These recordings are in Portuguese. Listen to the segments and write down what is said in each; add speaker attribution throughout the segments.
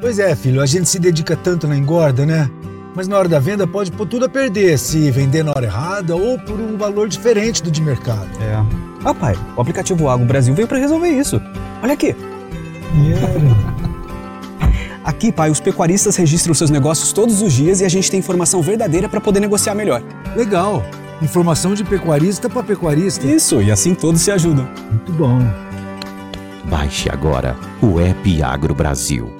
Speaker 1: Pois é, filho, a gente se dedica tanto na engorda, né? Mas na hora da venda pode pôr tudo a perder se vender na hora errada ou por um valor diferente do de mercado.
Speaker 2: É. Ah, pai, o aplicativo Agro Brasil veio para resolver isso. Olha aqui. Yeah. Aqui, pai, os pecuaristas registram seus negócios todos os dias e a gente tem informação verdadeira para poder negociar melhor.
Speaker 1: Legal. Informação de pecuarista para pecuarista.
Speaker 2: Isso, e assim todos se ajudam.
Speaker 1: Muito bom.
Speaker 3: Baixe agora o app Agro Brasil.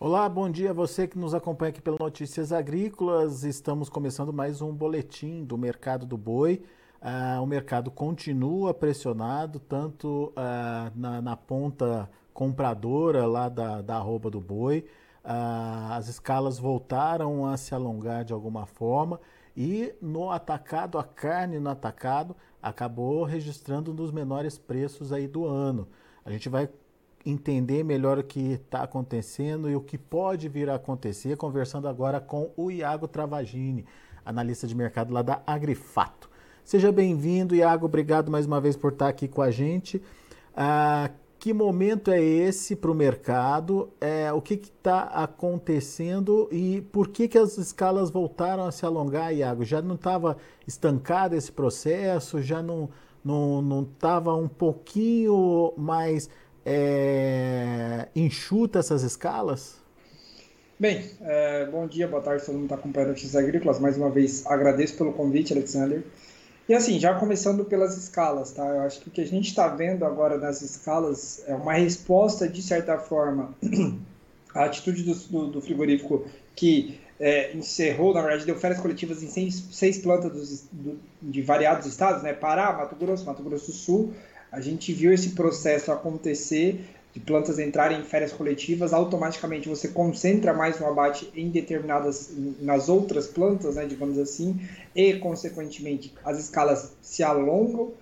Speaker 4: Olá, bom dia a você que nos acompanha aqui pelo Notícias Agrícolas. Estamos começando mais um boletim do mercado do boi. Uh, o mercado continua pressionado, tanto uh, na, na, ponta compradora lá da, da arroba do boi. Uh, as escalas voltaram a se alongar de alguma forma e no atacado, a carne no atacado acabou registrando um dos menores preços aí do ano. A gente vai entender melhor o que está acontecendo e o que pode vir a acontecer, conversando agora com o Iago Travagini, analista de mercado lá da Agrifato. Seja bem-vindo, Iago. Obrigado mais uma vez por estar aqui com a gente. Ah, que momento é esse para o mercado? É, o que está acontecendo e por que, que as escalas voltaram a se alongar, Iago? Já não estava estancado esse processo? Já não estava não, não um pouquinho mais é, enxuta essas escalas?
Speaker 5: Bem, é, bom dia, boa tarde, todo mundo está acompanhando Notícias Agrícolas. Mais uma vez, agradeço pelo convite, Alexander. E assim, já começando pelas escalas, tá? Eu acho que o que a gente está vendo agora nas escalas é uma resposta, de certa forma, à atitude do, do, do frigorífico que é, encerrou, na verdade, deu férias coletivas em seis, seis plantas dos, do, de variados estados, né? Pará, Mato Grosso, Mato Grosso do Sul. A gente viu esse processo acontecer de plantas entrarem em férias coletivas, automaticamente você concentra mais o abate em determinadas, nas outras plantas, né, digamos assim, e consequentemente as escalas se alongam.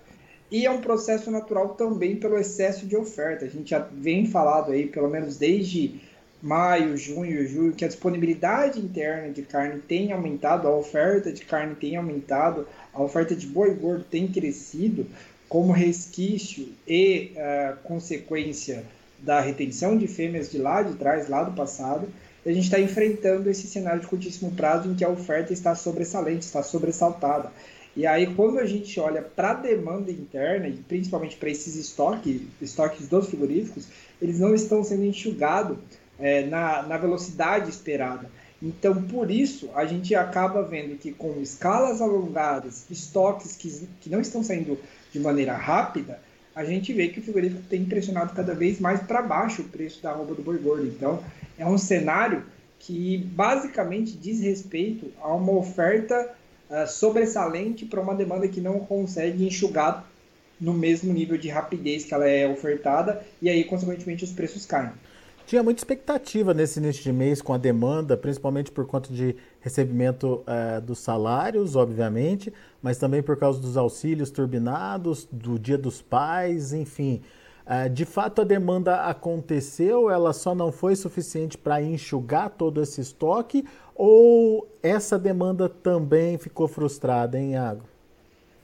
Speaker 5: E é um processo natural também pelo excesso de oferta. A gente já vem falado aí, pelo menos desde maio, junho, julho, que a disponibilidade interna de carne tem aumentado, a oferta de carne tem aumentado, a oferta de boi gordo tem crescido como resquício e uh, consequência da retenção de fêmeas de lá de trás, lá do passado, a gente está enfrentando esse cenário de curtíssimo prazo em que a oferta está sobressalente, está sobressaltada. E aí, quando a gente olha para a demanda interna, e principalmente para esses estoques, estoques dos frigoríficos, eles não estão sendo enxugados é, na, na velocidade esperada. Então, por isso, a gente acaba vendo que com escalas alongadas, estoques que, que não estão saindo de maneira rápida, a gente vê que o frigorífico tem pressionado cada vez mais para baixo o preço da roupa do boi gordo. Então, é um cenário que basicamente diz respeito a uma oferta uh, sobressalente para uma demanda que não consegue enxugar no mesmo nível de rapidez que ela é ofertada, e aí, consequentemente, os preços caem.
Speaker 4: Tinha muita expectativa nesse início de mês com a demanda, principalmente por conta de recebimento uh, dos salários, obviamente, mas também por causa dos auxílios turbinados, do Dia dos Pais, enfim. Uh, de fato, a demanda aconteceu, ela só não foi suficiente para enxugar todo esse estoque, ou essa demanda também ficou frustrada, hein, Iago?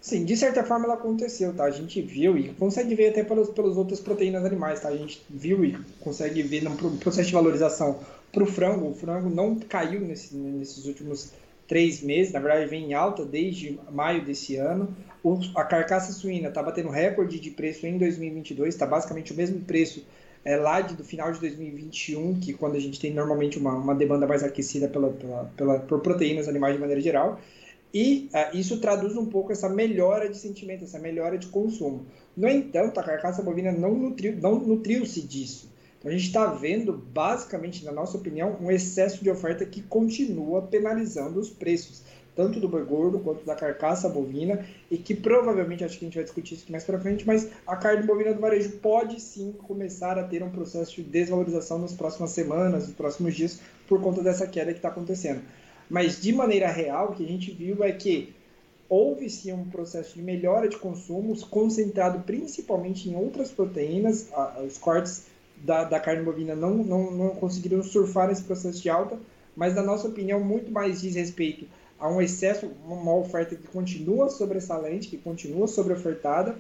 Speaker 5: Sim, de certa forma ela aconteceu, tá? A gente viu e consegue ver até pelas, pelas outras proteínas animais, tá? A gente viu e consegue ver no processo de valorização para o frango. O frango não caiu nesse, nesses últimos três meses, na verdade vem em alta desde maio desse ano. O, a carcaça suína está batendo recorde de preço em 2022, está basicamente o mesmo preço é, lá de, do final de 2021, que quando a gente tem normalmente uma, uma demanda mais aquecida pela, pela, pela, por proteínas animais de maneira geral. E uh, isso traduz um pouco essa melhora de sentimento, essa melhora de consumo. No entanto, a carcaça bovina não nutriu-se não nutriu disso. Então, a gente está vendo, basicamente, na nossa opinião, um excesso de oferta que continua penalizando os preços, tanto do boi gordo quanto da carcaça bovina, e que provavelmente, acho que a gente vai discutir isso mais para frente, mas a carne bovina do varejo pode sim começar a ter um processo de desvalorização nas próximas semanas, nos próximos dias, por conta dessa queda que está acontecendo. Mas de maneira real, o que a gente viu é que houve sim um processo de melhora de consumos, concentrado principalmente em outras proteínas. Os cortes da, da carne bovina não, não, não conseguiram surfar esse processo de alta, mas na nossa opinião muito mais diz respeito a um excesso, uma oferta que continua sobressalente, que continua sobreofertada,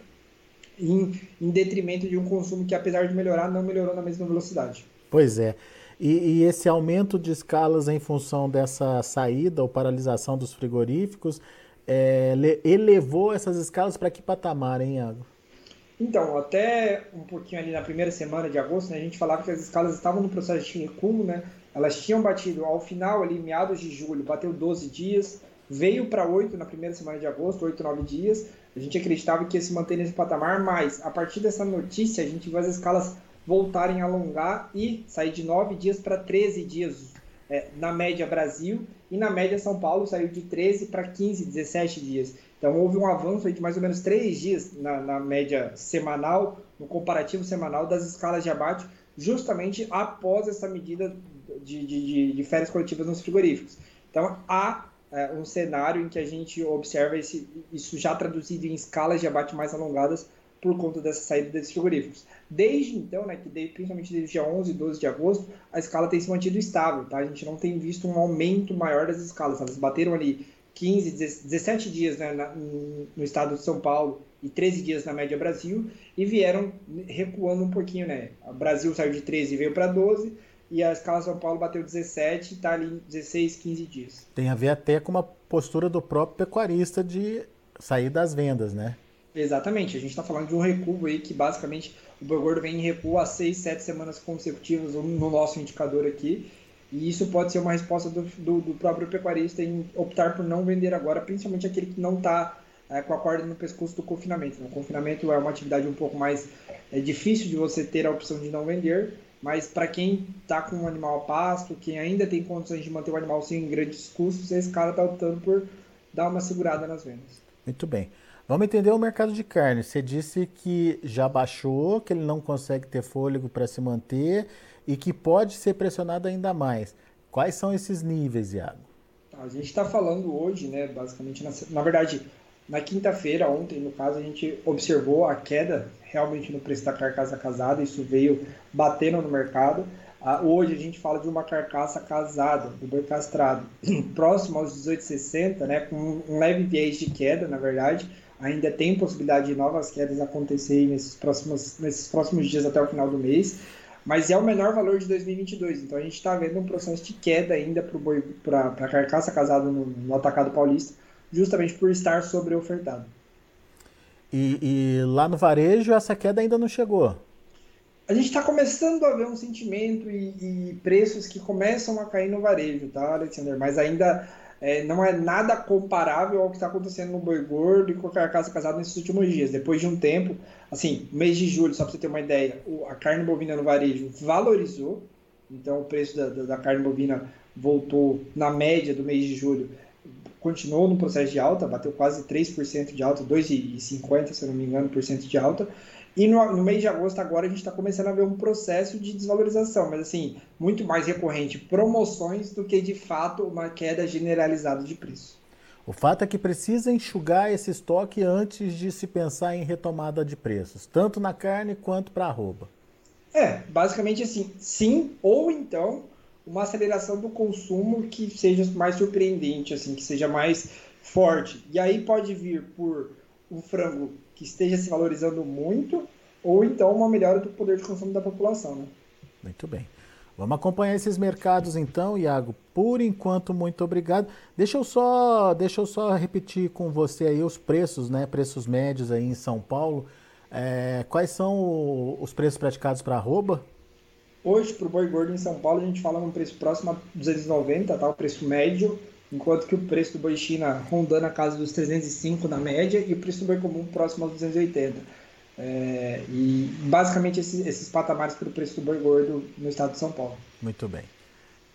Speaker 5: em, em detrimento de um consumo que, apesar de melhorar, não melhorou na mesma velocidade.
Speaker 4: Pois é. E, e, esse aumento de escalas em função dessa saída ou paralisação dos frigoríficos é, elevou essas escalas para que patamar, hein, Iago?
Speaker 5: Então, até um pouquinho ali na primeira semana de agosto, né, a gente falava que as escalas estavam no processo de recuo, né? Elas tinham batido ao final ali, meados de julho, bateu 12 dias, veio para 8 na primeira semana de agosto, 8, 9 dias. A gente acreditava que ia se manter nesse patamar, mas a partir dessa notícia, a gente viu as escalas voltarem a alongar e sair de 9 dias para 13 dias é, na média Brasil e na média São Paulo saiu de 13 para 15, 17 dias. Então houve um avanço de mais ou menos três dias na, na, média semanal, no comparativo semanal das escalas de abate, justamente após essa medida de, de, de férias coletivas nos frigoríficos. Então há é, um cenário em que a gente observa esse, isso já traduzido em escalas de abate mais alongadas por conta dessa saída desses frigoríficos. Desde então, né, que principalmente desde dia 11 e 12 de agosto, a escala tem se mantido estável, tá? A gente não tem visto um aumento maior das escalas, elas bateram ali 15, 17 dias né, na, no estado de São Paulo e 13 dias na média Brasil e vieram recuando um pouquinho, né? O Brasil saiu de 13 e veio para 12 e a escala São Paulo bateu 17 e está ali em 16, 15 dias.
Speaker 4: Tem a ver até com uma postura do próprio pecuarista de sair das vendas, né?
Speaker 5: Exatamente, a gente está falando de um recuo aí que basicamente o boi gordo vem em recuo há 6, 7 semanas consecutivas no nosso indicador aqui e isso pode ser uma resposta do, do, do, próprio pecuarista em optar por não vender agora, principalmente aquele que não está é, com a corda no pescoço do confinamento. Né? O confinamento é uma atividade um pouco mais é, difícil de você ter a opção de não vender, mas para quem está com um animal a pasto, quem ainda tem condições de manter o animal sem grandes custos, esse cara está optando por dar uma segurada nas vendas.
Speaker 4: Muito bem. Vamos entender o mercado de carne. Você disse que já baixou, que ele não consegue ter fôlego para se manter e que pode ser pressionado ainda mais. Quais são esses níveis, Iago?
Speaker 5: A gente está falando hoje, né, basicamente, na, na verdade, na quinta-feira, ontem, no caso, a gente observou a queda realmente no preço da carcaça casada, isso veio batendo no mercado. Ah, hoje a gente fala de uma carcaça casada, do boi castrado, próximo aos 18,60, né, com um leve viés de queda, na verdade. Ainda tem possibilidade de novas quedas acontecerem nesses próximos, nesses próximos dias até o final do mês mas é o menor valor de 2022. Então a gente está vendo um processo de queda ainda para a carcaça casada no, no, atacado paulista, justamente por estar sobreofertado.
Speaker 4: E, e lá no varejo essa queda ainda não chegou?
Speaker 5: A gente está começando a ver um sentimento e, e, preços que começam a cair no varejo, tá, Alexander? Mas ainda é, não é nada comparável ao que está acontecendo no boi gordo e com a carcaça casada nesses últimos dias. Depois de um tempo, assim, mês de julho, só para você ter uma ideia, a carne bovina no varejo valorizou, então o preço da, da, da carne bovina voltou na média do mês de julho, continuou no processo de alta, bateu quase 3% de alta, 2,50% se eu não me engano, por cento de alta, e no, no, mês de agosto agora a gente está começando a ver um processo de desvalorização, mas assim, muito mais recorrente promoções do que de fato uma queda generalizada de preço.
Speaker 4: O fato é que precisa enxugar esse estoque antes de se pensar em retomada de preços, tanto na carne quanto para arroba.
Speaker 5: É, basicamente assim, sim, ou então uma aceleração do consumo que seja mais surpreendente, assim, que seja mais forte. E aí pode vir por um frango que esteja se valorizando muito, ou então uma melhora do poder de consumo da população. Né?
Speaker 4: Muito bem. Vamos acompanhar esses mercados então, Iago. Por enquanto, muito obrigado. Deixa eu só, deixa eu só repetir com você aí os preços, né? Preços médios aí em São Paulo. É, quais são os preços praticados para arroba?
Speaker 5: Hoje, para o boi gordo em São Paulo, a gente fala num preço próximo a 290, tá? O preço médio enquanto que o preço do boi China rondando a casa dos 305 na média e o preço do boi comum próximo aos 280. É, e basicamente esses, esses patamares para o preço do boi gordo no estado de São Paulo.
Speaker 4: Muito bem.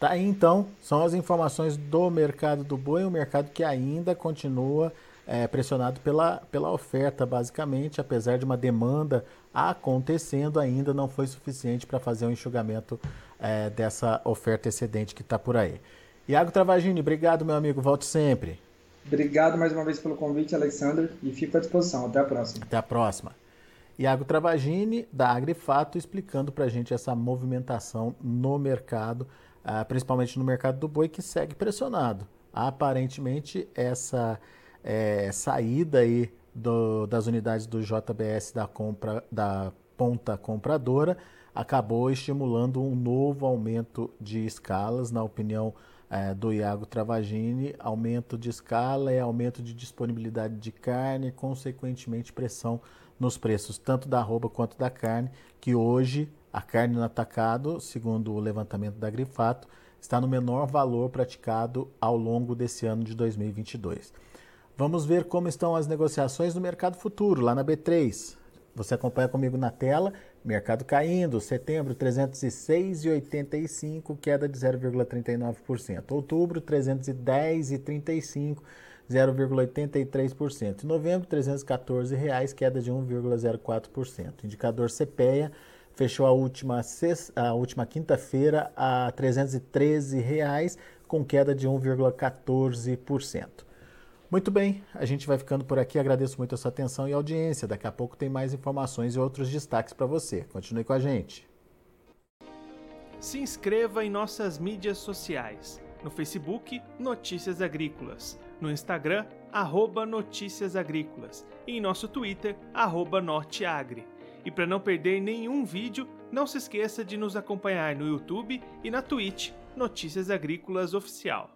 Speaker 4: Tá aí então, são as informações do mercado do boi, um mercado que ainda continua é, pressionado pela, pela oferta, basicamente, apesar de uma demanda acontecendo, ainda não foi suficiente para fazer o um enxugamento é, dessa oferta excedente que está por aí. Iago Travagini, obrigado, meu amigo. Volte sempre.
Speaker 5: Obrigado mais uma vez pelo convite, Alexander, e fico à disposição. Até a próxima.
Speaker 4: Até a próxima. Iago Travagini, da Agrifato, explicando para a gente essa movimentação no mercado ah, principalmente no mercado do boi, que segue pressionado. Aparentemente, essa é, saída aí do, das unidades do JBS da, compra, da ponta compradora acabou estimulando um novo aumento de escalas, na opinião é, do Iago Travagini, aumento de escala é aumento de disponibilidade de carne, consequentemente pressão nos preços tanto da arroba quanto da carne, que hoje a carne no atacado, segundo o levantamento da Grifato, está no menor valor praticado ao longo desse ano de 2022. Vamos ver como estão as negociações no mercado futuro, lá na B3. Você acompanha comigo na tela, mercado caindo, setembro 306,85, queda de 0,39%. Outubro 310,35, 0,83%. Em novembro, 314 reais, queda de 1,04%. Indicador CPEA fechou a última, a última quinta-feira a 313 reais, com queda de 1,14%. Muito bem, a gente vai ficando por aqui. Agradeço muito a sua atenção e audiência. Daqui a pouco tem mais informações e outros destaques para você. Continue com a gente.
Speaker 6: Se inscreva em nossas mídias sociais. No Facebook, Notícias Agrícolas. No Instagram, arroba Notícias Agrícolas. E em nosso Twitter, arroba Norteagri. E para não perder nenhum vídeo, não se esqueça de nos acompanhar no YouTube e na Twitch Notícias Agrícolas Oficial.